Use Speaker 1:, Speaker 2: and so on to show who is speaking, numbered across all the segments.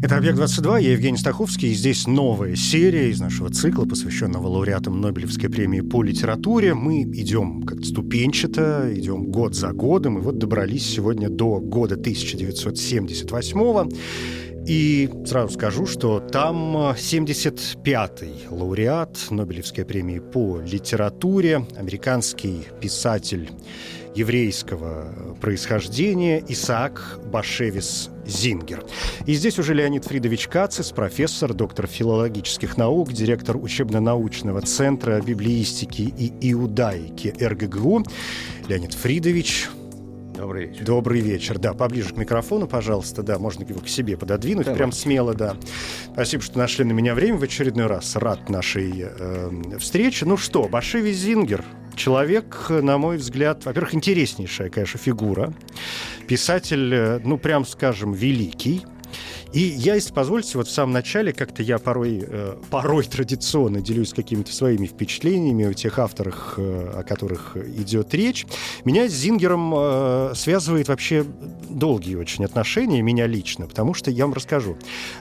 Speaker 1: Это «Объект-22», я Евгений Стаховский, и здесь новая серия из нашего цикла, посвященного лауреатам Нобелевской премии по литературе. Мы идем как-то ступенчато, идем год за годом, и вот добрались сегодня до года 1978 и сразу скажу, что там 75-й лауреат Нобелевской премии по литературе, американский писатель еврейского происхождения Исаак Башевис Зингер. И здесь уже Леонид Фридович Кацис, профессор, доктор филологических наук, директор учебно-научного центра библеистики и иудаики РГГУ. Леонид Фридович,
Speaker 2: Добрый вечер.
Speaker 1: Добрый вечер. Да, поближе к микрофону, пожалуйста. Да, можно его к себе пододвинуть.
Speaker 2: Давай.
Speaker 1: Прям смело, да. Спасибо, что нашли на меня время в очередной раз. Рад нашей э, встрече. Ну что, Башеви Зингер. Человек, на мой взгляд, во-первых, интереснейшая, конечно, фигура. Писатель, э, ну, прям скажем, великий. И я, если позволите, вот в самом начале как-то я порой, э, порой традиционно делюсь какими-то своими впечатлениями о тех авторах, э, о которых идет речь. Меня с Зингером э, связывает вообще долгие очень отношения, меня лично, потому что я вам расскажу.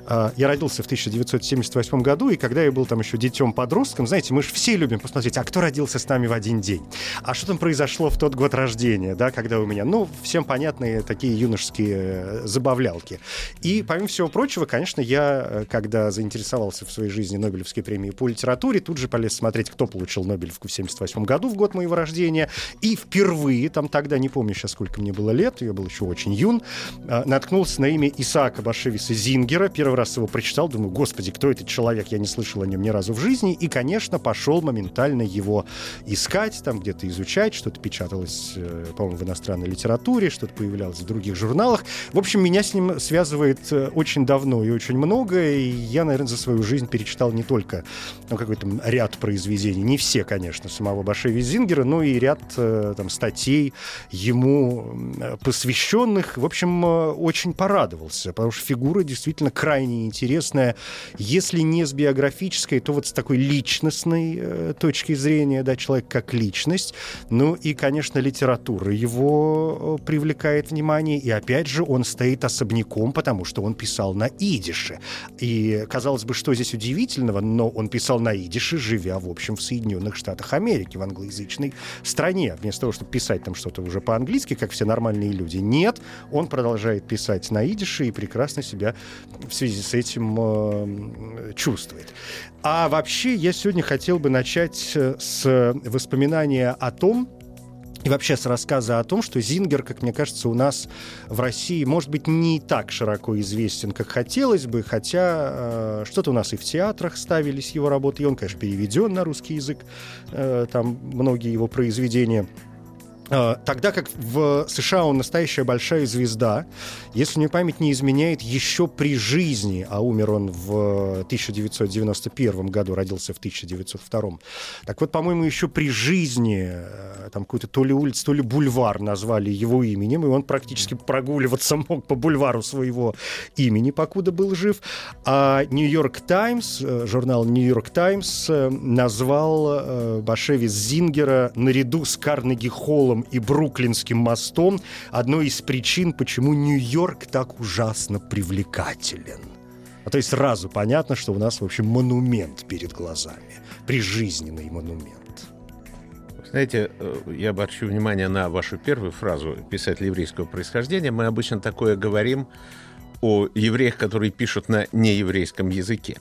Speaker 1: Э, я родился в 1978 году, и когда я был там еще детем-подростком, знаете, мы же все любим посмотреть, а кто родился с нами в один день? А что там произошло в тот год рождения, да, когда у меня? Ну, всем понятные такие юношеские э, забавлялки. И, помимо всего прочего, конечно, я, э, когда заинтересовался в своей жизни Нобелевской премией по литературе, тут же полез смотреть, кто получил Нобелевку в 78 году, в год моего рождения. И впервые, там тогда, не помню сейчас, сколько мне было лет, я был еще очень юн, э, наткнулся на имя Исаака Башевиса Зингера. Первый раз его прочитал, думаю, господи, кто этот человек? Я не слышал о нем ни разу в жизни. И, конечно, пошел моментально его искать, там где-то изучать, что-то печаталось, э, по-моему, в иностранной литературе, что-то появлялось в других журналах. В общем, меня с ним связывает очень давно и очень много, и я, наверное, за свою жизнь перечитал не только ну, какой-то ряд произведений, не все, конечно, самого Башеви Зингера, но и ряд э, там, статей ему э, посвященных. В общем, э, очень порадовался, потому что фигура действительно крайне интересная, если не с биографической, то вот с такой личностной э, точки зрения, да, человек как личность. Ну и, конечно, литература его э, привлекает внимание, и опять же он стоит особняком, потому что он писал на идише. И, казалось бы, что здесь удивительного, но он писал на идише, живя, в общем, в Соединенных Штатах Америки, в англоязычной стране. Вместо того, чтобы писать там что-то уже по-английски, как все нормальные люди. Нет, он продолжает писать на идише и прекрасно себя в связи с этим э, чувствует. А вообще я сегодня хотел бы начать э, с воспоминания о том, и вообще с рассказа о том, что Зингер, как мне кажется, у нас в России, может быть, не так широко известен, как хотелось бы, хотя э, что-то у нас и в театрах ставились его работы, и он, конечно, переведен на русский язык, э, там многие его произведения. Э, Тогда как в США он настоящая большая звезда, если мне память не изменяет, еще при жизни, а умер он в 1991 году, родился в 1902. Так вот, по-моему, еще при жизни э, там какую-то то ли улицу, то ли бульвар назвали его именем, и он практически прогуливаться мог по бульвару своего имени, покуда был жив. А Нью-Йорк Таймс, э, журнал Нью-Йорк Таймс назвал Башевис Зингера наряду с Карнеги Холлом и Бруклинским мостом одной из причин, почему Нью-Йорк так ужасно привлекателен. А то есть сразу понятно, что у нас, в общем, монумент перед глазами. Прижизненный монумент.
Speaker 2: Знаете, э, я обращу внимание на вашу первую фразу «писатель еврейского происхождения». Мы обычно такое говорим о евреях, которые пишут на нееврейском языке.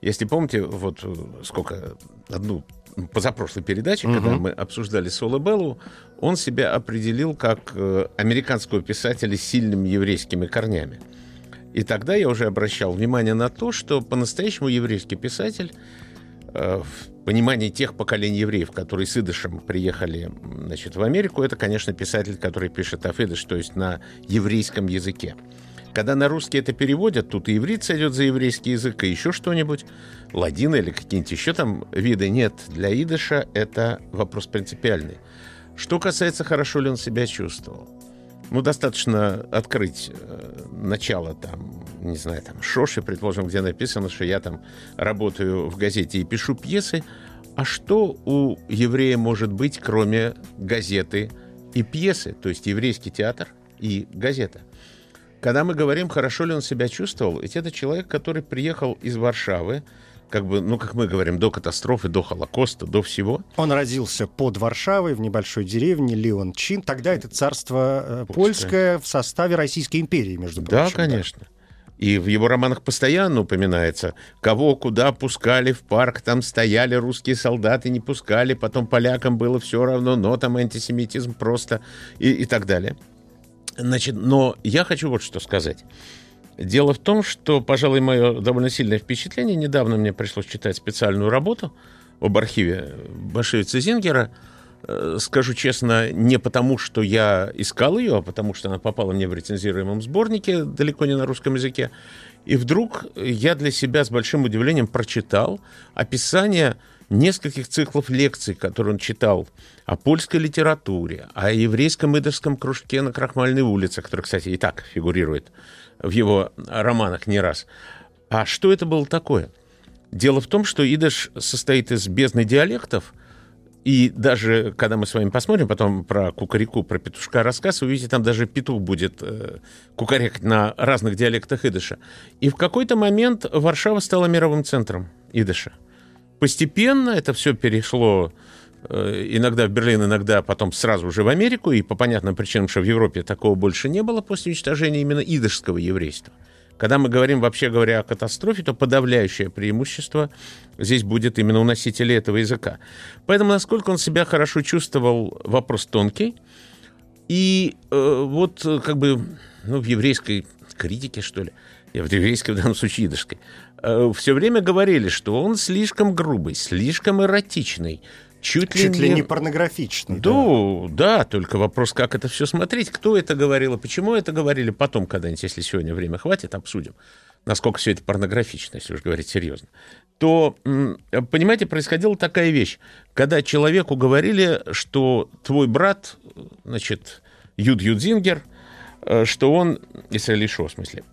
Speaker 2: Если помните, вот э, сколько, одну позапрошлой передаче,
Speaker 1: Мгм.
Speaker 2: когда мы обсуждали Соло Беллу, он себя определил как э, американского писателя с сильными еврейскими корнями. И тогда я уже обращал внимание на то, что по-настоящему еврейский писатель э, в понимании тех поколений евреев, которые с идышем приехали значит, в Америку, это, конечно, писатель, который пишет афидыш, то есть на еврейском языке. Когда на русский это переводят, тут и иврит сойдет за еврейский язык, и еще что-нибудь, ладина или какие-нибудь еще там виды. Нет, для идыша это вопрос принципиальный. Что касается, хорошо ли он себя чувствовал. Ну, достаточно открыть э, начало там, не знаю, там, Шоши, предположим, где написано, что я там работаю в газете и пишу пьесы. А что у еврея может быть, кроме газеты и пьесы, то есть еврейский театр и газета? Когда мы говорим, хорошо ли он себя чувствовал, ведь это человек, который приехал из Варшавы, как бы, ну, как мы говорим, до катастрофы, до Холокоста, до всего.
Speaker 1: Он родился под Варшавой в небольшой деревне Леон Чин. Тогда это царство э, польское, польское в составе Российской империи, между прочим.
Speaker 2: Да, конечно. Да. И в его романах постоянно упоминается, кого куда пускали в парк, там стояли русские солдаты, не пускали, потом полякам было все равно, но там антисемитизм просто и, и так далее. Значит, но я хочу вот что сказать. Дело в том, что, пожалуй, мое довольно сильное впечатление, недавно мне пришлось читать специальную работу об архиве Башевица Зингера, э, скажу честно, не потому, что я искал ее, а потому что она попала мне в рецензируемом сборнике, далеко не на русском языке. И вдруг я для себя с большим удивлением прочитал описание нескольких циклов лекций, которые он читал о польской литературе, о еврейском идовском кружке на Крахмальной улице, который, кстати, и так фигурирует в его романах не раз. А что это было такое? Дело в том, что идыш состоит из бездны диалектов, и даже когда мы с вами посмотрим потом про кукареку, про петушка рассказ, вы увидите, там даже петух будет э, кукарекать на разных диалектах идыша. И в какой-то момент Варшава стала мировым центром идыша. Постепенно это все перешло э, иногда в Берлин, иногда потом сразу же в Америку, и по понятным причинам, что в Европе такого больше не было после уничтожения именно идышского еврейства. Когда мы говорим, вообще говоря, о катастрофе, то подавляющее преимущество здесь будет именно у носителей этого языка. Поэтому, насколько он себя хорошо чувствовал, вопрос тонкий. И э, вот как бы ну, в еврейской критике, что ли, в еврейской, в данном случае, идышской, Э, все время говорили, что он слишком грубый, слишком эротичный, чуть,
Speaker 1: чуть
Speaker 2: ли,
Speaker 1: ли не порнографичный.
Speaker 2: Да, да, только вопрос, как это все смотреть, кто это говорил и почему это говорили, потом когда-нибудь, если сегодня время хватит, обсудим, насколько все это порнографично, если уж говорить серьезно, то, понимаете, происходила такая вещь, когда человеку говорили, что твой брат, значит, Юд Юдзингер – Э, что он, Исраэль Ишо, в смысле,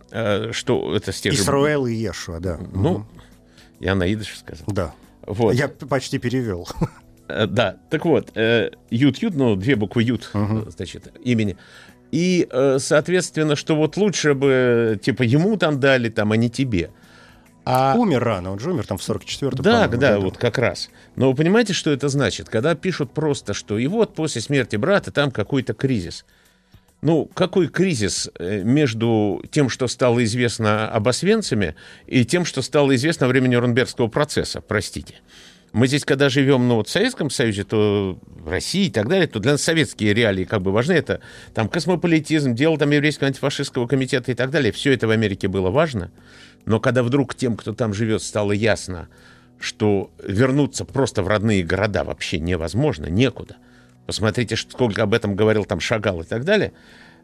Speaker 2: что это с тех
Speaker 1: Исраэл и Ешуа, да.
Speaker 2: Ну, угу. я на идыш сказал.
Speaker 1: Да. Вот. Я почти перевел.
Speaker 2: Э, да, так вот, Ют-Ют, ну, две буквы Ют, угу. значит, имени. И, соответственно, что вот лучше бы, типа, ему там дали, там, а не тебе.
Speaker 1: А... Умер рано, он же умер там в 44-м.
Speaker 2: Да, да, году. вот как раз. Но вы понимаете, что это значит? Когда пишут просто, что и вот после смерти брата там какой-то кризис – ну, какой кризис э, между тем, что стало известно об Освенциме, и тем, что стало известно во время Нюрнбергского процесса, простите? Мы здесь, когда живем ну, вот в Советском Союзе, то в России и так далее, то для нас советские реалии как бы важны. Это там космополитизм, дело там еврейского антифашистского комитета и так далее. Все это в Америке было важно. Но когда вдруг тем, кто там живет, стало ясно, что вернуться просто в родные города вообще невозможно, некуда – Посмотрите, сколько об этом говорил там Шагал и так далее,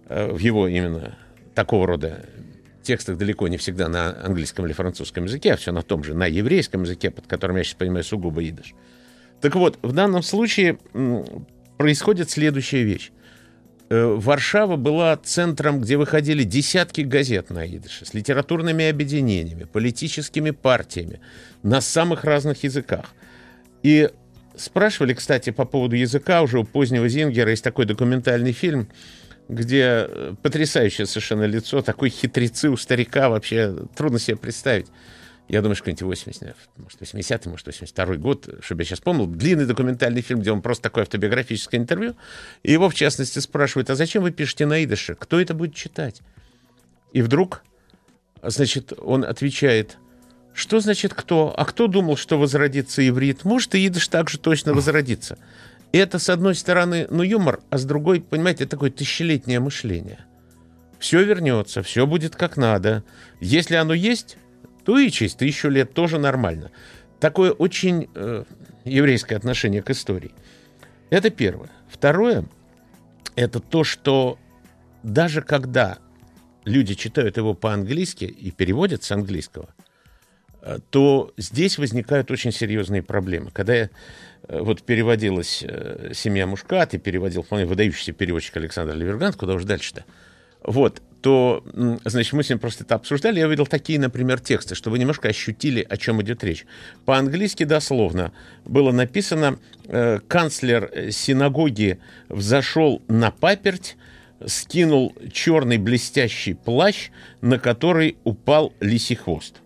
Speaker 2: э, в его именно такого рода текстах далеко не всегда на английском или французском языке, а все на том же, на еврейском языке, под которым я сейчас понимаю сугубо идыш. Так вот, в данном случае происходит следующая вещь. Э, Варшава была центром, где выходили десятки газет на идыше, с литературными объединениями, политическими партиями, на самых разных языках. И Спрашивали, кстати, по поводу языка уже у позднего Зингера. Есть такой документальный фильм, где э, потрясающее совершенно лицо, такой хитрецы у старика, вообще трудно себе представить. Я думаю, что какой-нибудь 80, может, 80 может, 82 год, чтобы я сейчас помнил. Длинный документальный фильм, где он просто такое автобиографическое интервью. И его, в частности, спрашивают, а зачем вы пишете на идыше? Кто это будет читать? И вдруг, значит, он отвечает – что значит кто? А кто думал, что возродится иврит? Может, и идыш также точно возродится. Это, с одной стороны, ну, юмор, а с другой, понимаете, такое тысячелетнее мышление. Все вернется, все будет как надо. Если оно есть, то и через тысячу лет тоже нормально. Такое очень э, еврейское отношение к истории. Это первое. Второе, это то, что даже когда люди читают его по-английски и переводят с английского, то здесь возникают очень серьезные проблемы. Когда я э, вот переводилась э, «Семья Мушкат» и переводил вполне выдающийся переводчик Александр Ливергант, куда уж дальше-то, вот, то, значит, мы с ним просто это обсуждали. Я увидел такие, например, тексты, что вы немножко ощутили, о чем идет речь. По-английски дословно было написано, э, канцлер синагоги взошел на паперть, скинул черный блестящий плащ, на который упал лисий хвост.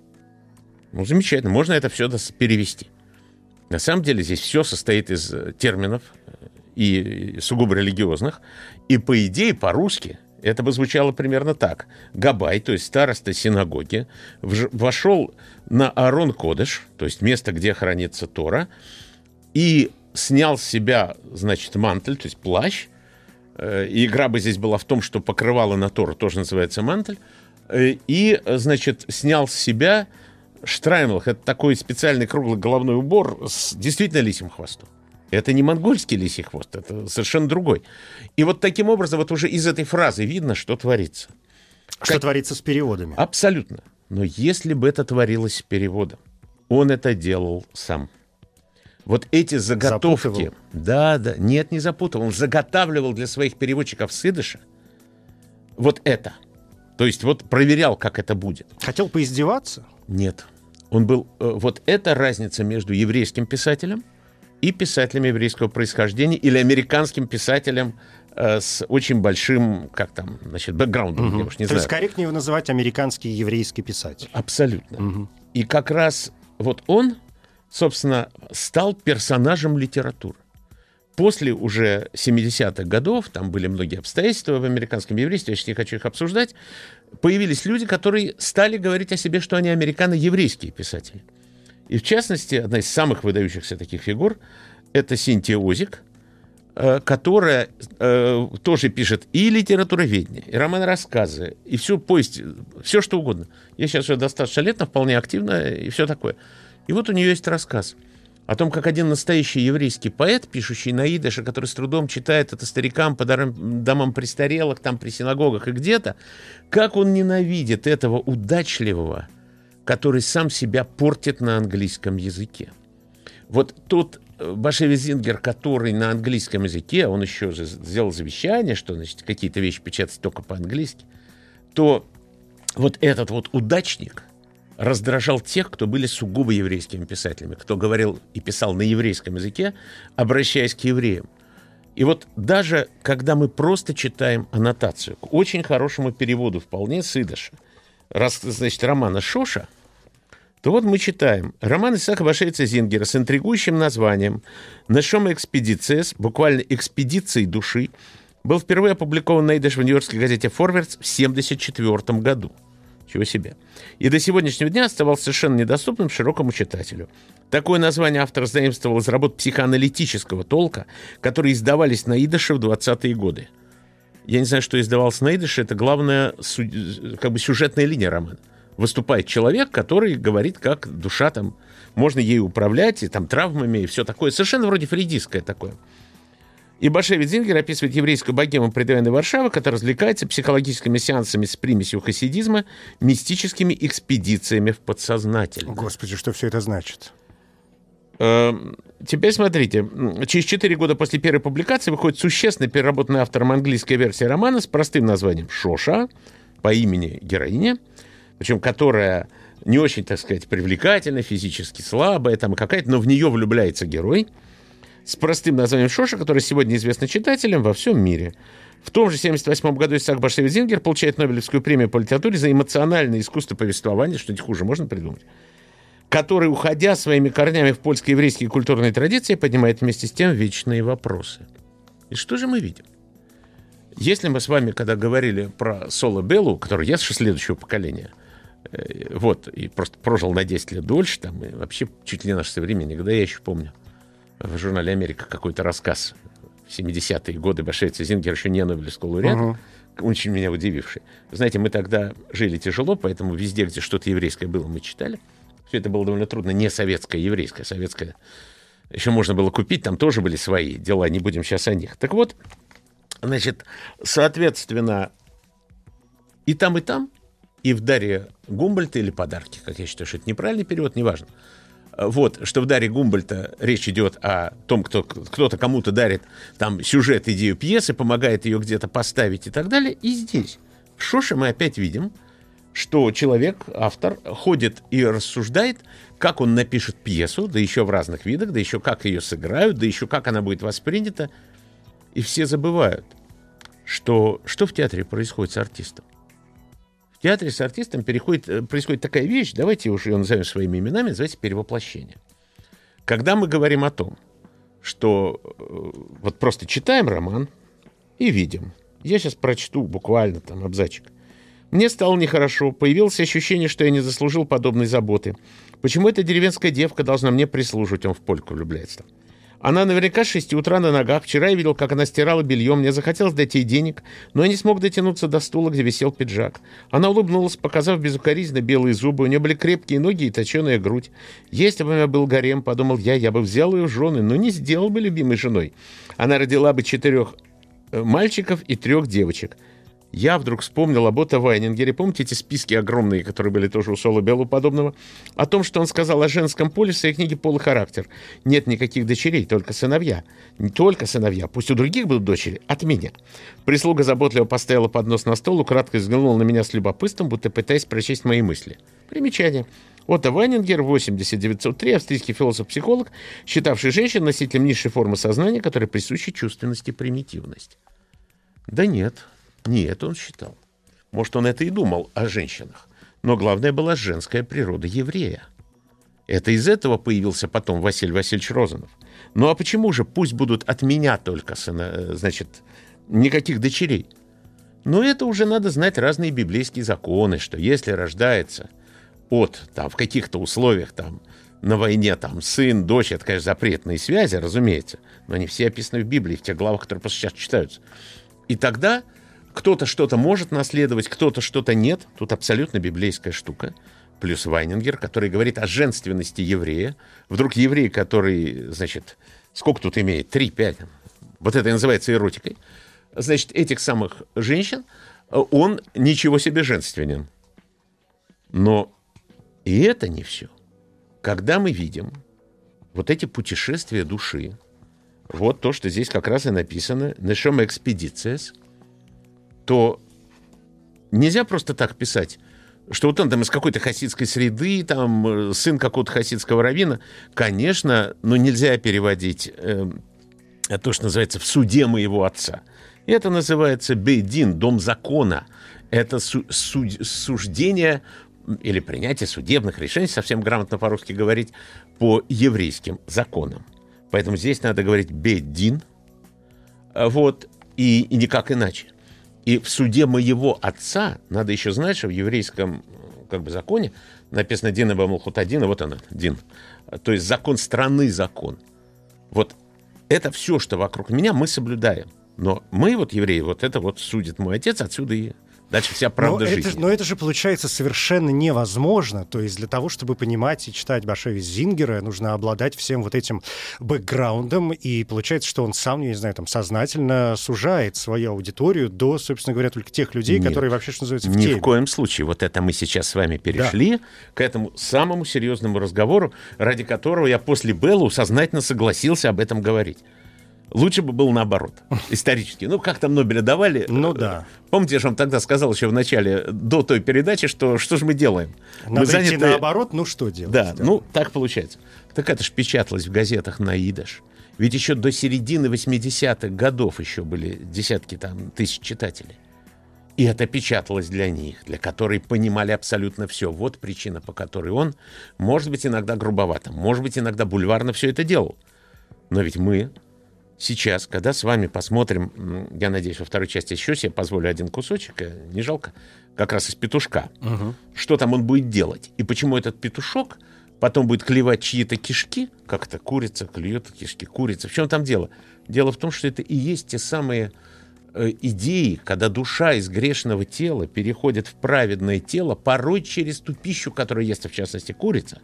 Speaker 2: Ну, замечательно, можно это все перевести. На самом деле здесь все состоит из э, терминов э, и сугубо религиозных. И по идее, по-русски это бы звучало примерно так. Габай, то есть староста синагоги, вошел на Арон Кодыш, то есть место, где хранится Тора, и снял с себя, значит, мантель, то есть плащ. Э, и игра бы здесь была в том, что покрывало на Тору тоже называется мантель. И, значит, снял с себя штраймлах. Это такой специальный круглый головной убор с действительно лисим хвостом. Это не монгольский лисий хвост, это совершенно другой. И вот таким образом вот уже из этой фразы видно, что творится.
Speaker 1: Что как... творится с переводами.
Speaker 2: Абсолютно. Но если бы это творилось с переводом, он это делал сам. Вот эти заготовки... Запутывал. Да, да. Нет, не запутывал. Он заготавливал для своих переводчиков с вот это. То есть вот проверял, как это будет.
Speaker 1: Хотел поиздеваться?
Speaker 2: Нет. Он был... Э, вот эта разница между еврейским писателем и писателем еврейского происхождения или американским писателем э, с очень большим, как там, значит, бэкграундом, угу. я уж не
Speaker 1: То
Speaker 2: знаю.
Speaker 1: есть корректнее его называть американский еврейский писатель.
Speaker 2: Абсолютно. Угу. И как раз вот он, собственно, стал персонажем литературы. После уже 70-х годов, там были многие обстоятельства в американском еврействе, я сейчас не хочу их обсуждать, появились люди, которые стали говорить о себе, что они американо-еврейские писатели. И в частности, одна из самых выдающихся таких фигур – это Синтия Озик, э, которая э, тоже пишет и литературоведение, и роман-рассказы, и всю повесть, все что угодно. Я сейчас уже достаточно лет, но вполне активно, и все такое. И вот у нее есть рассказ о том, как один настоящий еврейский поэт, пишущий на идыше, который с трудом читает это старикам по домам престарелых, там при синагогах и где-то, как он ненавидит этого удачливого, который сам себя портит на английском языке. Вот тут э, Башеви Зингер, который на английском языке, он еще же сделал завещание, что значит какие-то вещи печатать только по-английски, то вот этот вот удачник раздражал тех, кто были сугубо еврейскими писателями, кто говорил и писал на еврейском языке, обращаясь к евреям. И вот даже когда мы просто читаем аннотацию к очень хорошему переводу, вполне с раз, значит, романа Шоша, то вот мы читаем. Роман Исаака Башевица Зингера с интригующим названием «Нашома экспедициес», буквально «экспедиции души», был впервые опубликован на идыш в нью-йоркской газете «Форвардс» в 1974 году. Чего себе. И до сегодняшнего дня оставался совершенно недоступным широкому читателю. Такое название автор заимствовал из работ психоаналитического толка, которые издавались на идыше в 20-е годы. Я не знаю, что издавалось на идыше, это главная как бы сюжетная линия романа. Выступает человек, который говорит, как душа там, можно ей управлять, и там травмами, и все такое. Совершенно вроде фрейдистское такое. И Башевич Зингер описывает еврейскую богему предвоенной Варшавы, которая развлекается психологическими сеансами с примесью хасидизма, мистическими экспедициями в подсознательное.
Speaker 1: Господи, что все это значит?
Speaker 2: Эм, теперь смотрите, через 4 года после первой публикации выходит существенно переработанная автором английская версия романа с простым названием «Шоша» по имени героиня, причем которая не очень, так сказать, привлекательная, физически слабая, там какая-то, но в нее влюбляется герой, с простым названием «Шоша», который сегодня известно читателям во всем мире. В том же 1978 году Исаак Башевич Зингер получает Нобелевскую премию по литературе за эмоциональное искусство повествования, что-нибудь хуже можно придумать который, уходя своими корнями в польско-еврейские культурные традиции, поднимает вместе с тем вечные вопросы. И что же мы видим? Если мы с вами, когда говорили про Соло Беллу, который я следующего поколения, э, вот, и просто прожил на 10 лет дольше, там, и вообще чуть ли не наше современник, да, я еще помню, в журнале «Америка» какой-то рассказ в 70-е годы Башевица Зингер еще не Нобелевский лауреат, uh-huh. очень меня удививший. Знаете, мы тогда жили тяжело, поэтому везде, где что-то еврейское было, мы читали. Все это было довольно трудно, не советское, еврейское, советское. Еще можно было купить, там тоже были свои дела, не будем сейчас о них. Так вот, значит, соответственно, И там, и там, и в Дарье Гумбольта или подарки, как я считаю, что это неправильный перевод, неважно. Э, Вот, что в Дарье Гумбольта речь идет о том, кто, кто-то кому-то дарит там сюжет, идею пьесы, помогает ее где-то поставить и так далее. И здесь, в Шоше мы опять видим, что человек, автор, ходит и рассуждает, как он напишет пьесу, да еще в разных видах, да еще как ее сыграют, да еще как она будет воспринята. И все забывают, что, что в театре происходит с артистом. Театре с артистом переходит, э, происходит такая вещь, давайте уж ее назовем своими именами, называется перевоплощение. Когда мы говорим о том, что э, вот просто читаем роман и видим, я сейчас прочту буквально там абзачек. Мне стало нехорошо, появилось ощущение, что я не заслужил подобной заботы. Почему эта деревенская девка должна мне прислуживать? Он в польку влюбляется. там. Она наверняка с 6 утра на ногах. Вчера я видел, как она стирала белье. Мне захотелось дать ей денег, но я не смог дотянуться до стула, где висел пиджак. Она улыбнулась, показав безукоризненно белые зубы. У нее были крепкие ноги и точеная грудь. Если бы у меня был гарем, подумал я, я бы взял ее в жены, но не сделал бы любимой женой. Она родила бы четырех э, мальчиков и трех девочек. Я вдруг вспомнил об Отто Вайнингере. Помните эти списки огромные, которые были тоже у Соло Беллу подобного? О том, что он сказал о женском поле в своей книге «Пол и характер». Нет никаких дочерей, только сыновья. Не только сыновья, пусть у других будут дочери, от меня. Прислуга заботливо поставила поднос на стол, украдкой взглянула на меня с любопытством, будто пытаясь прочесть мои мысли. Примечание. Отто Вайнингер, 8903, австрийский философ-психолог, считавший женщин носителем низшей формы сознания, которая присуща чувственности и примитивность. Да нет, не это он считал. Может, он это и думал о женщинах. Но главное была женская природа еврея. Это из этого появился потом Василий Васильевич Розанов. Ну а почему же пусть будут от меня только, сына, э, значит, никаких дочерей? Но это уже надо знать разные библейские законы, что если рождается от, там, в каких-то условиях, там, на войне, там, сын, дочь, это, конечно, запретные связи, разумеется, но они все описаны в Библии, в тех главах, которые сейчас читаются. И тогда кто-то что-то может наследовать, кто-то что-то нет. Тут абсолютно библейская штука. Плюс Вайнингер, который говорит о женственности еврея. Вдруг еврей, который, значит, сколько тут имеет? Три, пять. Вот это и называется эротикой. Значит, этих самых женщин, он ничего себе женственен. Но и это не все. Когда мы видим вот эти путешествия души, вот то, что здесь как раз и написано, «Нешом экспедициес», то нельзя просто так писать, что вот он там из какой-то хасидской среды, там э, сын какого-то хасидского равина. Конечно, но нельзя переводить э, то, что называется «в суде моего отца». Это называется бейдин, дом закона. Это су- су- суждение или принятие судебных решений, совсем грамотно по-русски говорить, по еврейским законам. Поэтому здесь надо говорить бейдин, вот, и, и никак иначе. И в суде моего отца, надо еще знать, что в еврейском как бы, законе написано «Дин и Бамалхутадин», вот он, Дин. То есть закон страны закон. Вот это все, что вокруг меня, мы соблюдаем. Но мы, вот евреи, вот это вот судит мой отец, отсюда и Дальше вся правда
Speaker 1: но
Speaker 2: жизни.
Speaker 1: Это, но это же получается совершенно невозможно. То есть для того, чтобы понимать и читать Башеви Зингера, нужно обладать всем вот этим бэкграундом. И получается, что он сам, я не знаю, там сознательно сужает свою аудиторию до, собственно говоря, только тех людей,
Speaker 2: Нет,
Speaker 1: которые вообще, что называется, в
Speaker 2: Ни
Speaker 1: теме.
Speaker 2: в коем случае. Вот это мы сейчас с вами перешли к этому самому серьезному разговору, ради которого я после Беллу сознательно согласился об этом говорить. Лучше бы было наоборот, исторически. Ну, как там Нобеля давали?
Speaker 1: Ну да.
Speaker 2: Помните, я же вам тогда сказал еще в начале, до той передачи, что что же мы делаем?
Speaker 1: Надо
Speaker 2: мы
Speaker 1: идти наоборот, ну что делать?
Speaker 2: Да, ну так получается. Так это ж печаталось в газетах на идыш. Ведь еще до середины 80-х годов еще были десятки там тысяч читателей. И это печаталось для них, для которой понимали абсолютно все. Вот причина, по которой он, может быть, иногда грубовато, может быть, иногда бульварно все это делал. Но ведь мы сейчас, когда с вами посмотрим, я надеюсь, во второй части еще себе позволю один кусочек, э, не жалко, как раз из петушка. Что там он будет делать? И почему этот петушок потом будет клевать чьи-то кишки, как это курица клюет кишки курицы. В чем там дело? Дело в том, что это и есть те самые э, идеи, когда душа из грешного тела переходит в праведное тело, порой через ту пищу, которую ест, в частности, курица.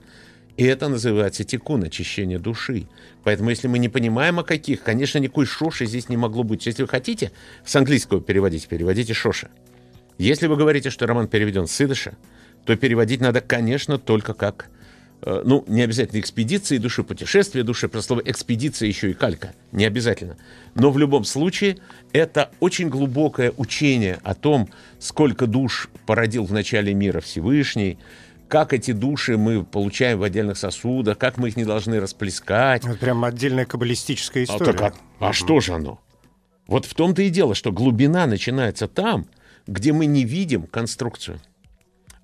Speaker 2: И это называется тикун, очищение души. Поэтому, если мы не понимаем, о каких, конечно, никакой шоши здесь не могло быть. Если вы хотите с английского переводить, переводите шоша. Если вы говорите, что роман переведен с идыша, то переводить надо, конечно, только как э, ну, не обязательно экспедиции души, путешествия души, про слово экспедиция еще и калька, не обязательно. Но в любом случае это очень глубокое учение о том, сколько душ породил в начале мира Всевышний, как эти души мы получаем в отдельных сосудах, как мы их не должны расплескать.
Speaker 1: Это прям отдельная каббалистическая
Speaker 2: А,
Speaker 1: история.
Speaker 2: так, а, а что же оно? Вот в том-то и дело, что глубина начинается там, где мы не видим конструкцию.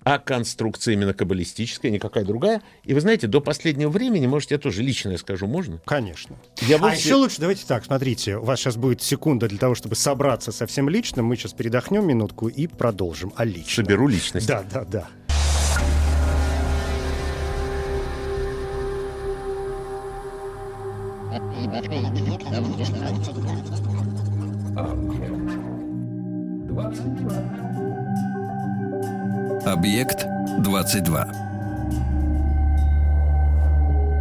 Speaker 2: А конструкция именно каббалистическая, никакая другая. И вы знаете, до последнего времени, может, я тоже личное скажу, можно?
Speaker 1: Конечно.
Speaker 2: Я
Speaker 1: А
Speaker 2: вовсе-
Speaker 1: еще лучше, давайте так, смотрите, у вас сейчас будет секунда для того, чтобы собраться со всем личным. Мы сейчас передохнем минутку и продолжим о личном.
Speaker 2: соберу личность.
Speaker 1: Да, да, да.
Speaker 3: Объект 22.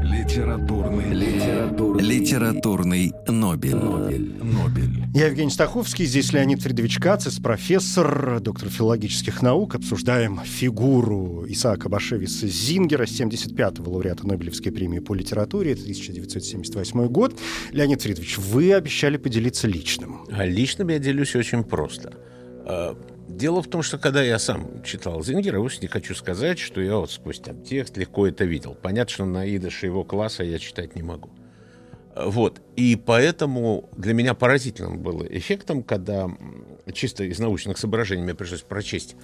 Speaker 4: Литературный, литературный,
Speaker 3: Литературный Нобель.
Speaker 4: Нобель, Нобель.
Speaker 1: Я Евгений Стаховский, здесь Леонид Фридович Кацис, профессор, доктор филологических наук. Обсуждаем фигуру Исаака Башевиса Зингера, 75-го лауреата Нобелевской премии по литературе, это 1978 год. Леонид Фридович, вы обещали поделиться личным.
Speaker 2: А личным я делюсь очень просто. Дело в том, что когда я сам читал Зингера, вовсе не хочу сказать, что я вот сквозь там текст легко это видел. Понятно, что на идыше его класса я читать не могу. Вот. И поэтому для меня поразительным было эффектом, когда чисто из научных соображений мне пришлось прочесть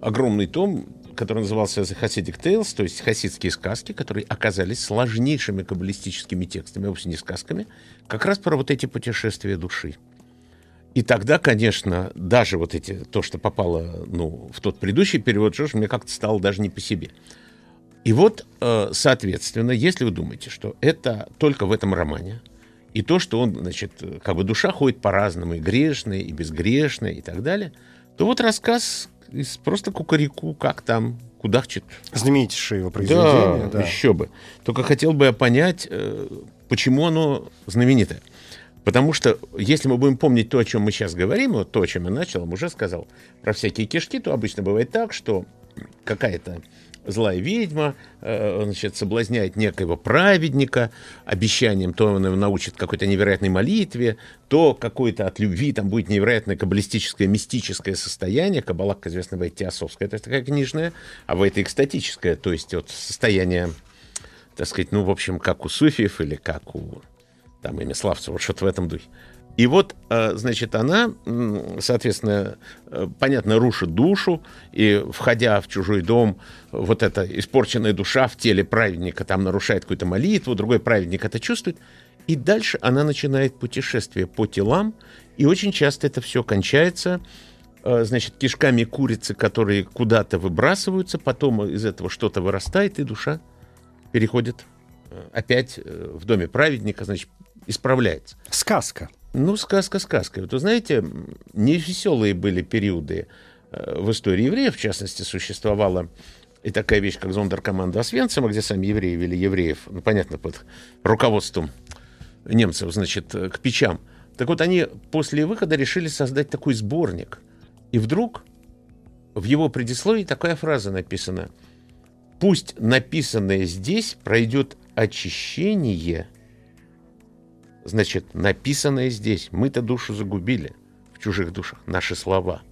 Speaker 2: огромный том, который назывался The Hasidic Tales, то есть хасидские сказки, которые оказались сложнейшими каббалистическими текстами, вовсе не сказками, как раз про вот эти путешествия души. И тогда, конечно, даже вот эти, то, что попало ну, в тот предыдущий перевод, ж, мне как-то стало даже не по себе. И вот, э, соответственно, если вы думаете, что это только в этом романе, и то, что он, значит, как бы душа ходит по-разному, и грешная, и безгрешная, и так далее, то вот рассказ из просто кукареку, как там, кудахчет
Speaker 1: Знаменитейшее его произведение.
Speaker 2: да, еще бы. Только хотел бы я понять, э, почему оно знаменитое. Потому что, если мы будем помнить то, о чем мы сейчас говорим, вот то, о чем я начал, уже сказал, про всякие кишки, то обычно бывает так, что какая-то злая ведьма э, значит, соблазняет некоего праведника обещанием, то он его научит какой-то невероятной молитве, то какое-то от любви там будет невероятное каббалистическое, мистическое состояние. Каббала, как известно, бывает теософская, это такая книжная, а в это экстатическое, то есть вот состояние, так сказать, ну, в общем, как у суфиев или как у там имя Славцева, что-то в этом духе. И вот, э, значит, она, соответственно, э, понятно, рушит душу, и, входя в чужой дом, вот эта испорченная душа в теле праведника там нарушает какую-то молитву, другой праведник это чувствует, и дальше она начинает путешествие по телам, и очень часто это все кончается, э, значит, кишками курицы, которые куда-то выбрасываются, потом из этого что-то вырастает, и душа переходит опять в доме праведника, значит, исправляется.
Speaker 1: Сказка.
Speaker 2: Ну, сказка сказкой. Вот вы знаете, невеселые были периоды э, в истории евреев. В частности, существовала и такая вещь, как зондеркоманда Освенцима, где сами евреи вели евреев, ну, понятно, под руководством немцев, значит, э, к печам. Так вот, они после выхода решили создать такой сборник. И вдруг в его предисловии такая фраза написана. «Пусть написанное здесь пройдет очищение Значит, написанное здесь, мы-то душу загубили в чужих душах, наши слова.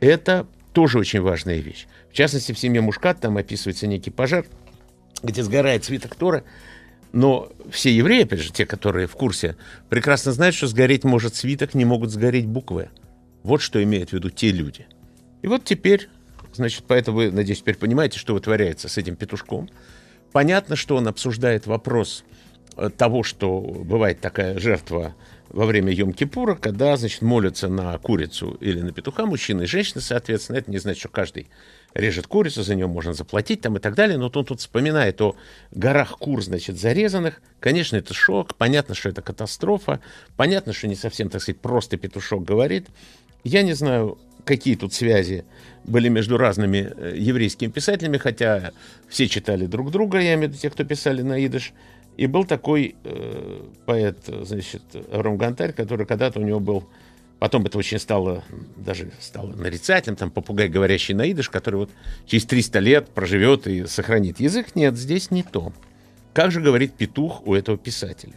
Speaker 2: Это тоже очень важная вещь. В частности, в семье Мушкат там описывается некий пожар, где сгорает свиток Тора, но все евреи, опять же, те, которые в курсе, прекрасно знают, что сгореть может свиток, не могут сгореть буквы. Вот что имеют в виду те люди. И вот теперь, значит, поэтому вы, надеюсь, теперь понимаете, что вытворяется с этим петушком. Понятно, что он обсуждает вопрос того, что бывает такая жертва во время Йом-Кипура, когда, значит, молятся на курицу или на петуха, мужчины и женщины, соответственно, это не значит, что каждый режет курицу, за нее можно заплатить там и так далее, но он тут вспоминает о горах кур, значит, зарезанных. Конечно, это шок, понятно, что это катастрофа, понятно, что не совсем, так сказать, просто петушок говорит. Я не знаю, какие тут связи были между разными э, еврейскими писателями, хотя все читали друг друга, я имею в виду те, кто писали на идыш. И был такой э, поэт, значит, Авраам Гантарь, который когда-то у него был Потом это очень стало, даже стало нарицательным, там попугай, говорящий на идыш, который вот через 300 лет проживет и сохранит язык. Нет, здесь не то. Как же говорит петух у этого писателя?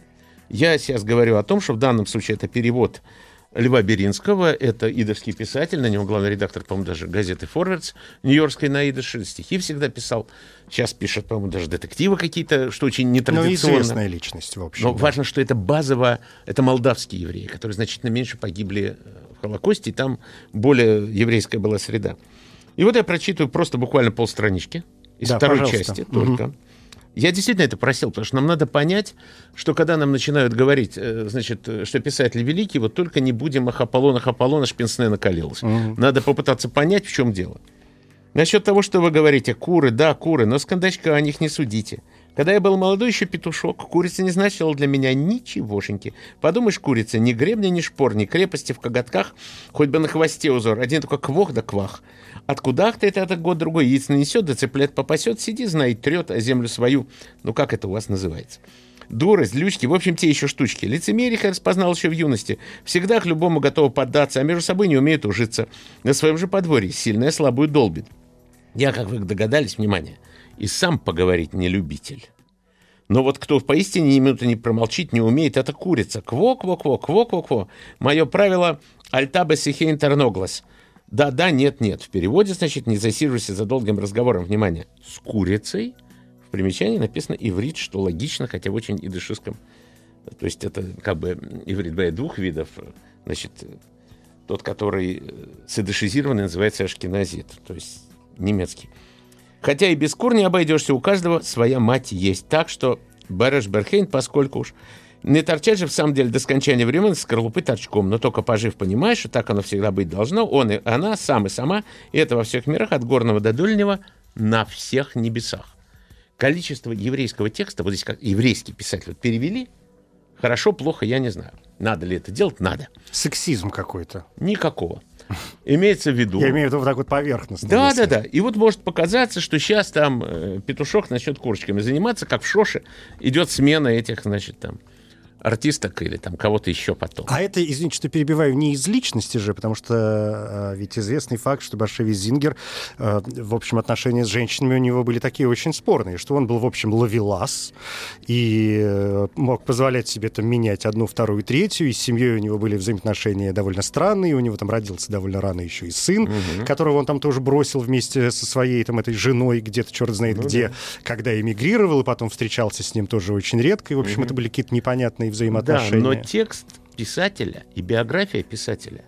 Speaker 2: Я сейчас говорю о том, что в данном случае это перевод Льва Беринского, это идовский писатель, на него главный редактор, по-моему, даже газеты «Форвардс» нью-йоркской на идыше, стихи всегда писал. Сейчас пишет, по-моему, даже детективы какие-то, что очень нетрадиционно.
Speaker 1: Ну, известная личность, в общем.
Speaker 2: Но
Speaker 1: да.
Speaker 2: важно, что это базово, это молдавские евреи, которые значительно меньше погибли э, в Холокосте, и там более еврейская была среда. И вот я прочитываю просто буквально полстранички из
Speaker 1: Да,
Speaker 2: второй
Speaker 1: пожалуйста.
Speaker 2: части только. Я действительно это просил, потому что нам надо понять, что когда нам начинают говорить, э, значит, э, что писатель великий, вот только не будем ах Аполлон, ах Аполлон, аж пенсне накалилось. Надо попытаться понять, в чем дело. Насчет того, что вы говорите, куры, да, куры, но с кондачка о них не судите. Когда я был молодой еще петушок, курица не значила для меня ничегошеньки. Подумаешь, курица, ни гребня, ни шпор, ни крепости в коготках, хоть бы на хвосте узор, один только квох да квах. Откуда ты это год другой яиц нанесет, да цыплят попасет, сиди, знай, трет, а землю свою. Ну как это у вас называется? Дуры, злючки, в общем, те еще штучки. Лицемерие я распознал еще в юности. Всегда к любому готовы поддаться, а между собой не умеют ужиться. На своем же подворье сильная слабую долбит. Я, как вы догадались, внимание, и сам поговорить не любитель. Но вот кто поистине ни минуты не промолчить не умеет, это курица. Кво-кво-кво, кво-кво-кво. Мое правило «альтаба сихейн терноглас». Да-да, нет-нет. В переводе, значит, не засиживайся за долгим разговором. Внимание. С курицей в примечании написано иврит, что логично, хотя в очень идышистском. То есть это как бы иврит бывает двух видов. Значит, тот, который цидышизированный, называется ашкеназит, то есть немецкий. Хотя и без кур не обойдешься, у каждого своя мать есть. Так что Береш Берхейн, поскольку уж не торчать же в самом деле до скончания времен с скорлупы торчком, но только пожив понимаешь, что так оно всегда быть должно, он и она, сам и сама, и это во всех мирах, от горного до дольнего, на всех небесах. Количество еврейского текста, вот здесь как еврейский писатель вот перевели, хорошо, плохо, я не знаю. Надо ли это делать? Надо.
Speaker 1: Сексизм какой-то.
Speaker 2: Никакого. Имеется в виду...
Speaker 1: Я имею в виду вот так вот поверхностно.
Speaker 2: Да,
Speaker 1: если.
Speaker 2: да, да. И вот может показаться, что сейчас там э, петушок начнет курочками заниматься, как в Шоше идет смена этих, значит, там артисток или там кого-то еще потом.
Speaker 1: А это, извините, что перебиваю, не из личности же, потому что э, ведь известный факт, что Башевич Зингер, э, в общем, отношения с женщинами у него были такие очень спорные, что он был, в общем, ловелас и э, мог позволять себе там менять одну, вторую, третью, и с семьей у него были взаимоотношения довольно странные, у него там родился довольно рано еще и сын, которого он там тоже бросил вместе со своей там этой женой где-то, черт знает где, когда эмигрировал, и потом встречался с ним тоже очень редко, и, в общем, это были какие-то непонятные
Speaker 2: Да,
Speaker 1: взаимоотношения.
Speaker 2: но текст писателя и биография писателя,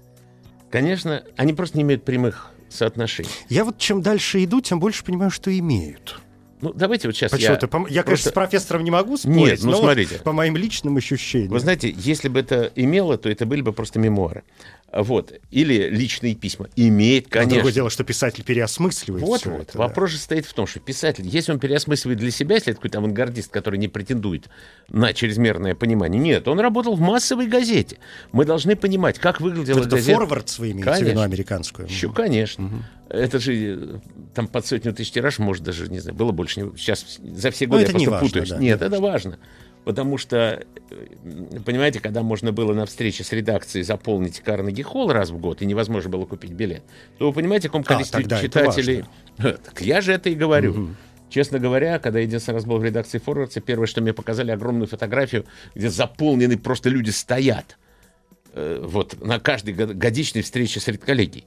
Speaker 2: конечно, они просто не имеют прямых соотношений.
Speaker 1: Я вот чем дальше иду, тем больше понимаю, что имеют.
Speaker 2: Ну, давайте вот сейчас
Speaker 1: Почему-то,
Speaker 2: я...
Speaker 1: пом- я, конечно,
Speaker 2: просто-
Speaker 1: с профессором не могу спорить,
Speaker 2: Нет, ну,
Speaker 1: но вот
Speaker 2: смотрите.
Speaker 1: по моим личным ощущениям.
Speaker 2: Вы знаете, если бы это имело, то это были бы просто мемуары. Вот. Или личные письма. Имеет,
Speaker 1: Но
Speaker 2: конечно.
Speaker 1: Другое дело, что писатель переосмысливает
Speaker 2: Вот,
Speaker 1: всё
Speaker 2: вот.
Speaker 1: это, да.
Speaker 2: Вопрос же стоит в том, что писатель, если он переосмысливает для себя, если это какой-то авангардист, который не претендует на чрезмерное понимание, нет, он работал в массовой газете. Мы должны понимать, как выглядела
Speaker 1: Вот это
Speaker 2: газета.
Speaker 1: форвард вы имеете в американскую?
Speaker 2: Еще, конечно. Это же э, там под сотню тысяч тираж, может, даже, не знаю, было больше. не- Сейчас за все годы
Speaker 1: Ну,
Speaker 2: я просто
Speaker 1: важно,
Speaker 2: путаюсь.
Speaker 1: да,
Speaker 2: Нет,
Speaker 1: не
Speaker 2: это важно. Потому что, э, понимаете, когда можно было на встрече с редакцией заполнить Карнеги Холл раз в год, и невозможно было купить билет, то вы понимаете, о каком количестве
Speaker 1: тогда это
Speaker 2: читателей... Так я же это и говорю. Честно говоря, когда я единственный раз был в редакции Форвардса, первое, что мне показали, огромную фотографию, где заполнены просто люди стоят. Э, Вот, на каждой год- годичной встрече с редколлегией.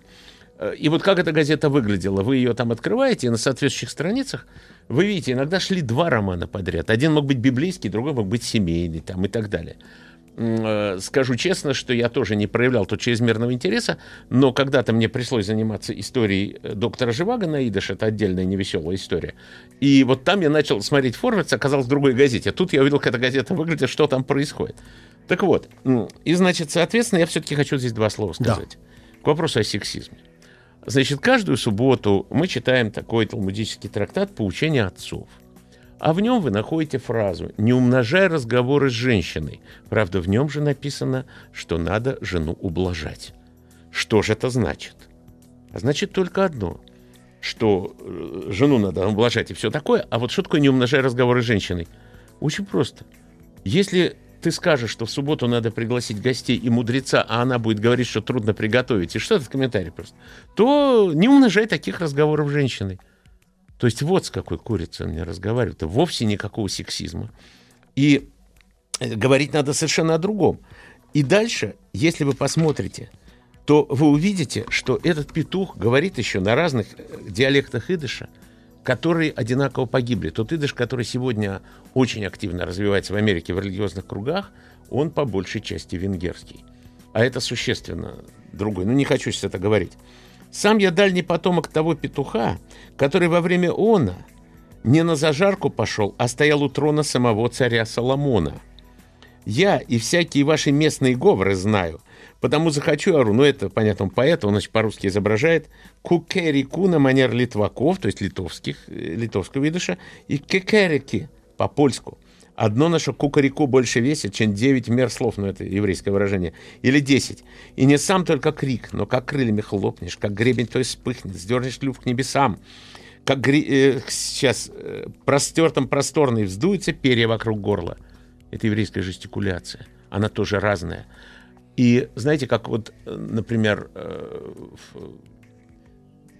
Speaker 2: Э, И вот как эта газета выглядела? Вы ее там открываете, и на соответствующих страницах вы видите, иногда шли два романа подряд. Один мог быть библейский, другой мог быть семейный там, и так далее. Э, Скажу честно, что я тоже не проявлял тут чрезмерного интереса, но когда-то мне пришлось заниматься историей э, доктора Живаго идыш, это отдельная невеселая история. И вот там я начал смотреть Форвардс, оказалось в другой газете. Тут я увидел, как эта газета выглядит, что там происходит. Так вот, и значит, соответственно, я все-таки хочу здесь два слова сказать. К вопросу о сексизме. Значит, каждую субботу мы читаем такой талмудический трактат «Поучение отцов». А в нем вы находите фразу «Не умножай разговоры с женщиной». Правда, в нем же написано, что надо жену ублажать. Что же это значит? А значит только одно, что э, жену надо ублажать и все такое, а вот что такое «не умножай разговоры с женщиной»? Очень просто. Если ты скажешь, что в субботу надо пригласить гостей и мудреца, а она будет говорить, что трудно приготовить, и что этот комментарий просто, то не умножай таких разговоров женщиной. То есть вот с какой курицей он мне разговаривает. Вовсе никакого сексизма. И э, говорить надо совершенно о другом. И дальше, если вы посмотрите, то вы увидите, что этот петух говорит еще на разных э, диалектах идыша, которые одинаково погибли. Тот идыш, который сегодня очень активно развивается в Америке в религиозных кругах, он по большей части венгерский. А это существенно другой. Ну, не хочу сейчас это говорить. Сам я дальний потомок того петуха, который во время она не на зажарку пошел, а стоял у трона самого царя Соломона. Я и всякие ваши местные говоры знаю, потому захочу ору, ну это, понятно, он поэт, он значит, по-русски изображает кукерику на манер литваков, то есть литовских, э, литовского видыша, и кекерики по-польску. Одно наше кукареку больше весит, чем 9 мер слов, ну это еврейское выражение, или 10. И не сам только крик, но как крыльями хлопнешь, как гребень твой вспыхнет, сдернешь клюв к небесам, как гри... э, сейчас э, простертом просторный вздуется перья вокруг горла. Это еврейская жестикуляция. Она тоже разная. И знаете, как вот, например, э,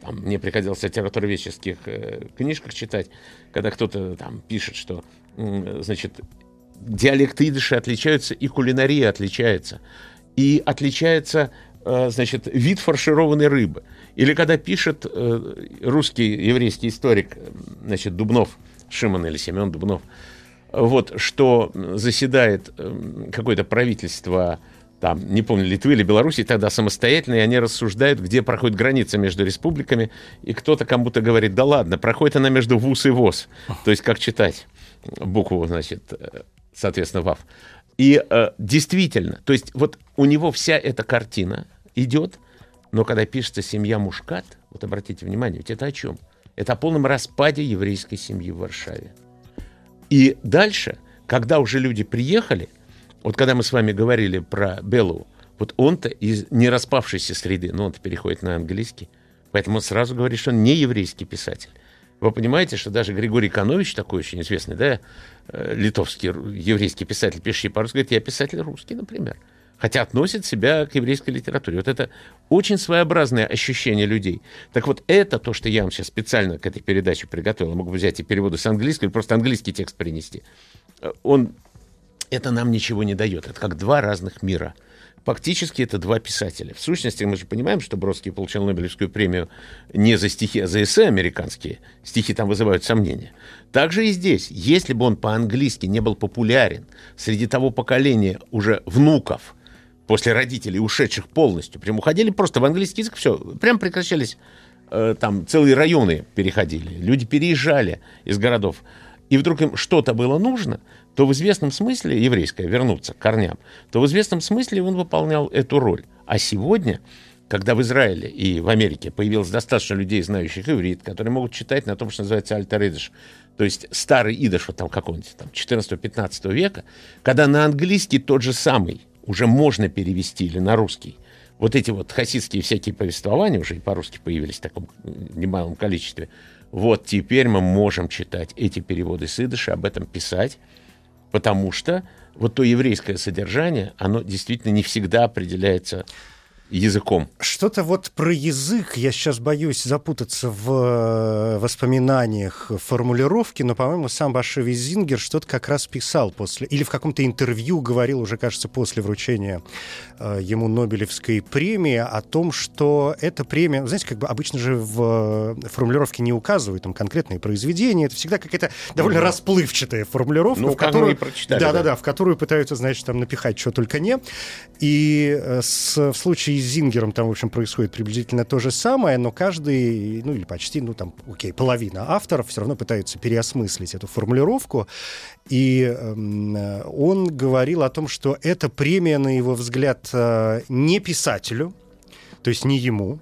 Speaker 2: там, мне приходилось в литературоведческих э, книжках читать, когда кто-то там пишет, что значит, диалекты идыша отличаются, и кулинария отличается. И отличается, э, значит, вид фаршированной рыбы. Или когда пишет э, русский еврейский историк, значит, Дубнов, Шимон или Семен Дубнов, вот, что заседает э, какое-то правительство там, не помню, Литвы или Беларуси, тогда самостоятельно, и они рассуждают, где проходит граница между республиками, и кто-то кому-то говорит, да ладно, проходит она между ВУЗ и ВОЗ. То есть как читать? букву, значит, э, соответственно, ВАВ. И э, действительно, то есть вот у него вся эта картина идет, но когда пишется «семья Мушкат», вот обратите внимание, ведь это о чем? Это о полном распаде еврейской семьи в Варшаве. И дальше, когда уже люди приехали, вот когда мы с вами говорили про Беллу, вот он-то из не распавшейся среды, но он-то переходит на английский, поэтому он сразу говорит, что он не еврейский писатель. Вы понимаете, что даже Григорий Канович, такой очень известный, да, э, литовский, еврейский писатель, пишущий по-русски, говорит, я писатель русский, например. Хотя относит себя к еврейской литературе. Вот это очень своеобразное ощущение людей. Так вот, это то, что я вам сейчас специально к этой передаче приготовил. Я могу взять и переводы с английского, или просто английский текст принести. Э, он, это нам ничего не дает. Это как два разных мира – Фактически это два писателя. В сущности, мы же понимаем, что Бродский получил Нобелевскую премию не за стихи, а за эссе американские. Стихи там вызывают сомнения. Также и здесь. Если бы он по-английски не был популярен среди того поколения уже внуков, после родителей, ушедших полностью, прям уходили просто в английский язык, все, прям прекращались, э, там целые районы переходили, люди переезжали из городов, и вдруг им что-то было нужно, то в известном смысле, еврейское, вернуться к корням, то в известном смысле он выполнял эту роль. А сегодня, когда в Израиле и в Америке появилось достаточно людей, знающих иврит, которые могут читать на том, что называется альтер то есть старый идыш, вот там какого-нибудь там 14-15 века, когда на английский тот же самый уже можно перевести или на русский, вот эти вот хасидские всякие повествования уже и по-русски появились в таком немалом количестве, вот теперь мы можем читать эти переводы с идыша, об этом писать, потому что вот то еврейское содержание, оно действительно не всегда определяется языком.
Speaker 1: Что-то вот про язык, я сейчас боюсь запутаться в э, воспоминаниях формулировки, но, по-моему, сам Башеви Зингер что-то как раз писал после, или в каком-то интервью говорил уже, кажется, после вручения э, ему Нобелевской премии о том, что эта премия, знаете, как бы обычно же в э, формулировке не указывают там конкретные произведения, это всегда какая-то довольно ну, расплывчатая формулировка,
Speaker 2: ну,
Speaker 1: в которую,
Speaker 2: да,
Speaker 1: да, да, да, в которую пытаются, значит, там напихать что только не. И э, с, в случае и с Зингером там, в общем, происходит приблизительно то же самое, но каждый, ну или почти, ну там, окей, половина авторов все равно пытаются переосмыслить эту формулировку. И э, он говорил о том, что эта премия, на его взгляд, э, не писателю, то есть не ему, угу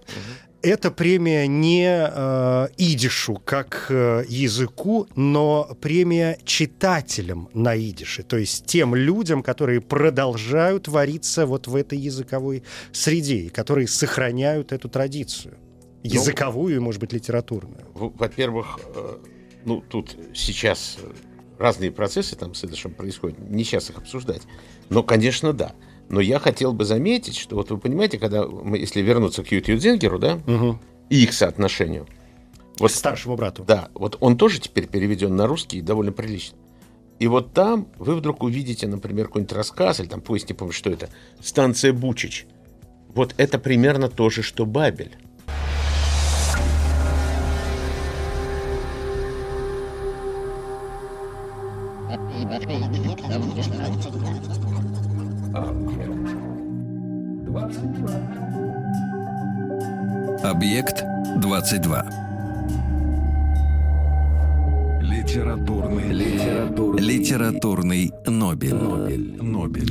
Speaker 1: эта премия не э, идишу как э, языку, но премия читателям на идише, то есть тем людям, которые продолжают твориться вот в этой языковой среде, и которые сохраняют эту традицию. Ну, языковую и, может быть, литературную.
Speaker 2: Во-первых, э, ну, тут сейчас разные процессы там с Идышем происходят, не сейчас их обсуждать. Но, конечно, да. Но я хотел бы заметить, что вот вы понимаете, когда мы, если вернуться к Ютью Дзингеру, да,
Speaker 1: Мгм.
Speaker 2: и их соотношению, вот
Speaker 1: К старшему брату.
Speaker 2: да, вот он тоже теперь переведен на русский довольно прилично. И вот там вы вдруг увидите, например, какой-нибудь рассказ, или там поезд, не помню, что это, станция Бучич. Вот это примерно то же, что Бабель.
Speaker 3: Объект 22.
Speaker 4: Литературный, литературный,
Speaker 3: Литературный Нобель.
Speaker 4: Нобель, Нобель.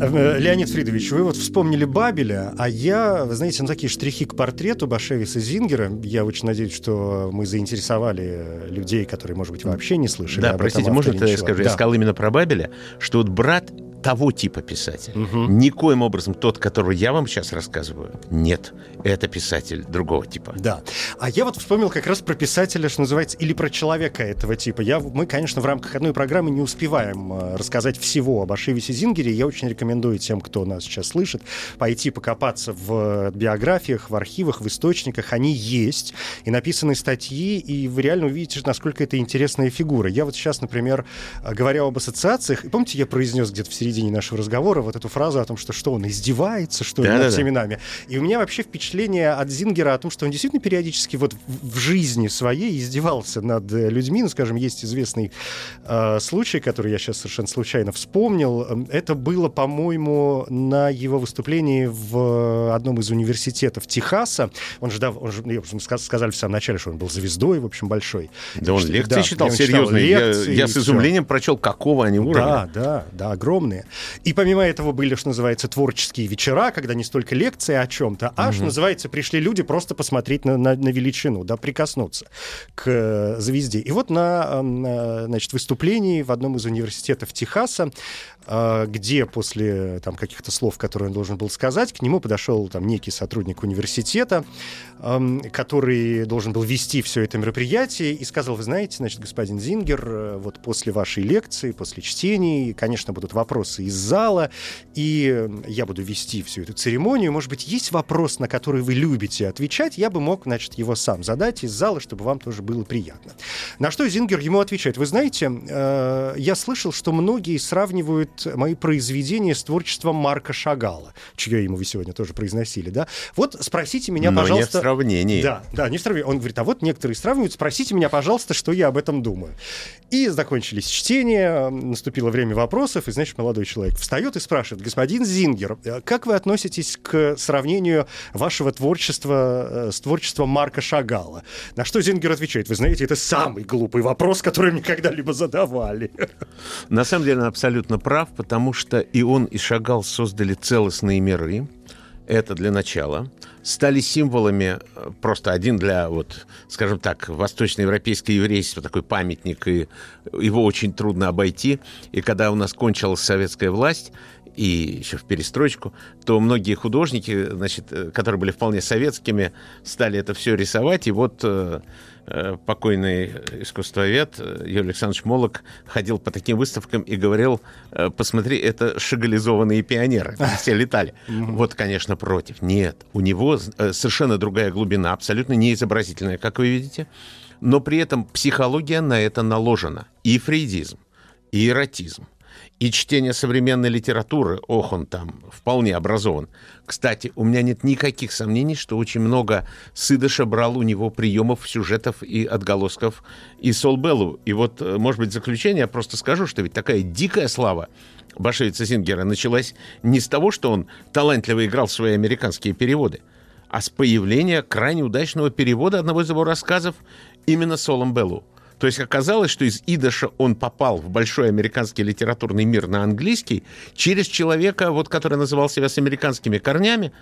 Speaker 1: Э, Леонид Фридович, вы вот вспомнили Бабеля, а я, вы знаете, ну, такие штрихи к портрету Башевиса Зингера. Я очень надеюсь, что мы заинтересовали людей, которые, может быть, вообще не слышали
Speaker 2: Да,
Speaker 1: об
Speaker 2: простите,
Speaker 1: этом
Speaker 2: можно я скажу?
Speaker 1: Да.
Speaker 2: Я сказал именно про Бабеля, что вот брат того типа писателя.
Speaker 1: Мгм.
Speaker 2: Никоим образом тот, которого я вам сейчас рассказываю, нет. Это писатель другого типа.
Speaker 1: Да. А я вот вспомнил как раз про писателя, что называется, или про человека этого типа. Я, мы, конечно, в рамках одной программы не успеваем э, рассказать всего об Ашевисе Зингере. Я очень рекомендую тем, кто нас сейчас слышит, пойти покопаться в биографиях, в архивах, в источниках. Они есть. И написаны статьи, и вы реально увидите, насколько это интересная фигура. Я вот сейчас, например, э, говоря об ассоциациях, и помните, я произнес где-то в середине нашего разговора вот эту фразу о том, что что он издевается, что ли, над
Speaker 2: Да-да-да.
Speaker 1: всеми нами. И у меня вообще впечатление от Зингера о том, что он действительно периодически вот в жизни своей издевался над э, людьми. Ну, скажем, есть известный э, случай, который я сейчас совершенно случайно вспомнил. Эм, Это было, по-моему, на его выступлении в одном из университетов Техаса. Он же, дав- он же сказали в самом начале, что он был звездой, в общем, большой.
Speaker 2: Да он лекции
Speaker 1: да,
Speaker 2: читал серьезные. Я- я с изумлением прочел, какого они уровня.
Speaker 1: Да, да, да, огромные. И помимо этого были, что называется, творческие вечера, когда не столько лекции о чем-то, а, что называется, пришли люди просто посмотреть на, на- на величину, да, прикоснуться к э, звезде. И вот на, эм, э, значит, выступлении в одном из университетов Техаса, где после там, каких-то слов, которые он должен был сказать, к нему подошел там некий сотрудник университета, который должен был вести все это мероприятие, и сказал, вы знаете, значит, господин Зингер, э, вот после вашей лекции, после чтений, конечно, будут вопросы из зала, и я буду вести всю эту церемонию. Может быть, есть вопрос, на который вы любите отвечать, я бы мог, значит, его сам задать из зала, чтобы вам тоже было приятно. На что Зингер ему отвечает, вы знаете, э, я слышал, что многие сравнивают мои произведения с творчеством Марка Шагала, чье имя вы сегодня тоже произносили, да? Вот спросите меня,
Speaker 2: Но не в
Speaker 1: пожалуйста...
Speaker 2: сравнении.
Speaker 1: Да, да, не в сравнении. Он говорит, а вот некоторые сравнивают, спросите меня, пожалуйста, что я об этом думаю. И закончились чтения, наступило время вопросов, и, значит, молодой человек встает и спрашивает, господин Зингер, э, как вы относитесь к сравнению вашего творчества э, с творчеством Марка Шагала? На что Зингер отвечает, вы знаете, это самый глупый вопрос, который мне когда-либо задавали.
Speaker 2: На самом деле он абсолютно прав, потому что и он, и Шагал создали целостные миры. Это для начала. Стали символами э, просто один для, вот, скажем так, восточноевропейское еврейство, такой памятник, и его очень трудно обойти. И когда у нас кончилась советская власть, и еще в перестройку, то многие художники, значит, э, которые были вполне советскими, стали это все рисовать. И вот э, э, покойный искусствовед Юрий Александрович Молок ходил по таким выставкам и говорил, посмотри, это шагализованные пионеры. Все летали. Вот, конечно, против. Нет, у него совершенно другая глубина, абсолютно неизобразительная, как вы видите. Но при этом психология на это наложена. И фрейдизм, и эротизм, и чтение современной литературы, ох, он там вполне образован. Кстати, у меня нет никаких сомнений, что очень много Сыдыша брал у него приемов, сюжетов и отголосков и Солбеллу. И вот, э, может быть, в заключение я просто скажу, что ведь такая дикая слава Башевица Зингера началась не с того, что он талантливо играл в свои американские переводы, а с появления крайне удачного перевода одного из его рассказов именно Солом Беллу. То есть оказалось, что из Идыша он попал в большой американский литературный мир на английский через человека, вот, который называл себя с американскими корнями,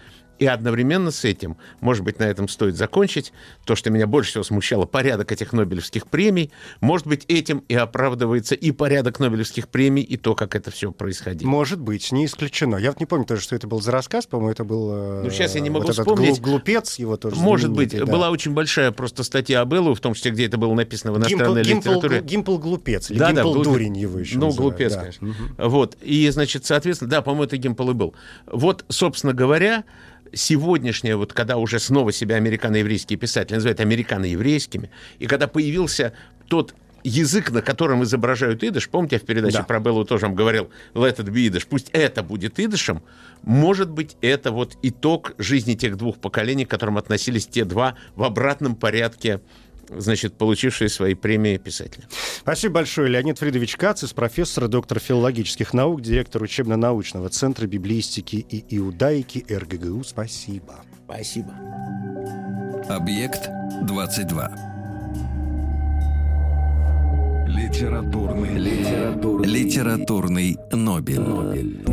Speaker 2: И одновременно с этим, может быть, на этом стоит закончить, то, что меня больше всего смущало, порядок этих Нобелевских премий, может быть, этим и оправдывается и порядок Нобелевских премий, и то, как это все происходило.
Speaker 1: Может быть, не исключено. Я вот не помню тоже, что это был за рассказ, по-моему, это был...
Speaker 2: Э, ну, сейчас я не могу вот вспомнить.
Speaker 1: глупец его тоже
Speaker 2: Может быть, да. была очень большая просто статья об Эллу, в том числе, где это было написано в иностранной
Speaker 1: Гимпл,
Speaker 2: литературе.
Speaker 1: Гимпл глупец, или да, Гимпл да, дурень его еще
Speaker 2: Ну,
Speaker 1: называют.
Speaker 2: глупец, да. конечно. Угу. Вот, и, значит, соответственно, да, по-моему, это Гимпл и был. Вот, собственно говоря, сегодняшнее, вот когда уже снова себя американо-еврейские писатели называют американо-еврейскими, и когда появился тот язык, на котором изображают идыш, помните, я в передаче да. про Беллу тоже вам говорил, let it be идыш, пусть это будет идышем, может быть, это вот итог жизни тех двух поколений, к которым относились те два в обратном порядке значит, получившие свои премии писатели.
Speaker 1: Спасибо большое. Леонид Фридович Кацис, профессор, доктор филологических наук, директор учебно-научного центра библистики и иудаики РГГУ. Спасибо.
Speaker 2: Спасибо.
Speaker 3: Объект 22.
Speaker 4: Литературный, литературный,
Speaker 3: литературный Нобель.
Speaker 4: Нобель.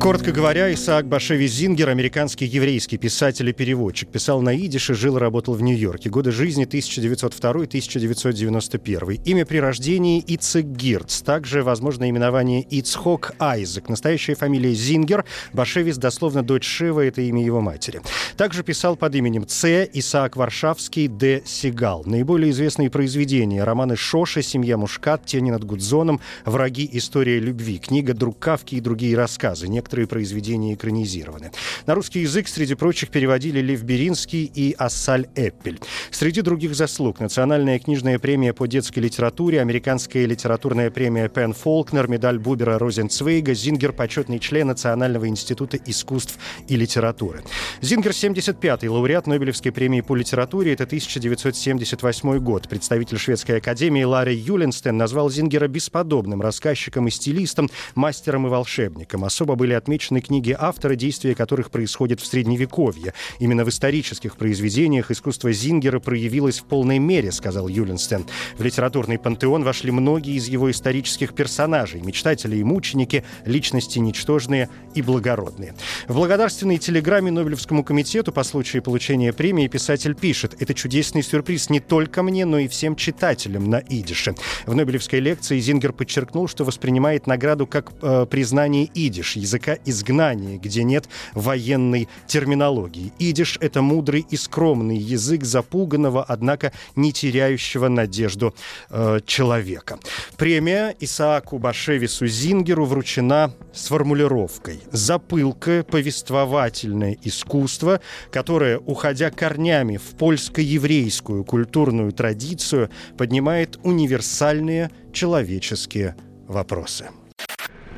Speaker 1: Коротко говоря, Исаак Башеви Зингер, американский еврейский писатель и переводчик, писал на идише, жил и работал в Нью-Йорке. Годы жизни 1902-1991. Имя при рождении Ицек Гирц. Также, возможно, именование Ицхок Айзек. Настоящая фамилия Зингер. Башевис дословно дочь Шива, это имя его матери. Также писал под именем Ц. Исаак Варшавский, Д. Сигал. Наиболее известные произведения. Романы Шоша, Семья Мушкат, Тени над Гудзоном, Враги. История любви. Книга Друг Кавки и другие рассказы. Некоторые некоторые произведения экранизированы. На русский язык, среди прочих, переводили Лев Беринский и Ассаль Эппель. Среди других заслуг Национальная книжная премия по детской литературе, Американская литературная премия Пен Фолкнер, медаль Бубера Розенцвейга, Зингер – почетный член Национального института искусств и литературы. Зингер – 75-й лауреат Нобелевской премии по литературе. Это 1978 год. Представитель шведской академии Ларри Юленстен назвал Зингера бесподобным рассказчиком и стилистом, мастером и волшебником. Особо были отмечены книги автора, действия которых происходят в Средневековье. Именно в исторических произведениях искусство Зингера проявилось в полной мере, сказал Юленстен. В литературный пантеон вошли многие из его исторических персонажей, мечтатели и мученики, личности ничтожные и благородные. В благодарственной телеграмме Нобелевскому комитету по случаю получения премии писатель пишет «Это чудесный сюрприз не только мне, но и всем читателям на идише». В Нобелевской лекции Зингер подчеркнул, что воспринимает награду как э, признание идиш, языка языка изгнания, где нет военной терминологии. Идиш — это мудрый и скромный язык запуганного, однако не теряющего надежду э, человека. Премия Исааку Башевису Зингеру вручена с формулировкой «Запылка, повествовательное искусство, которое, уходя корнями в польско-еврейскую культурную традицию, поднимает универсальные человеческие вопросы».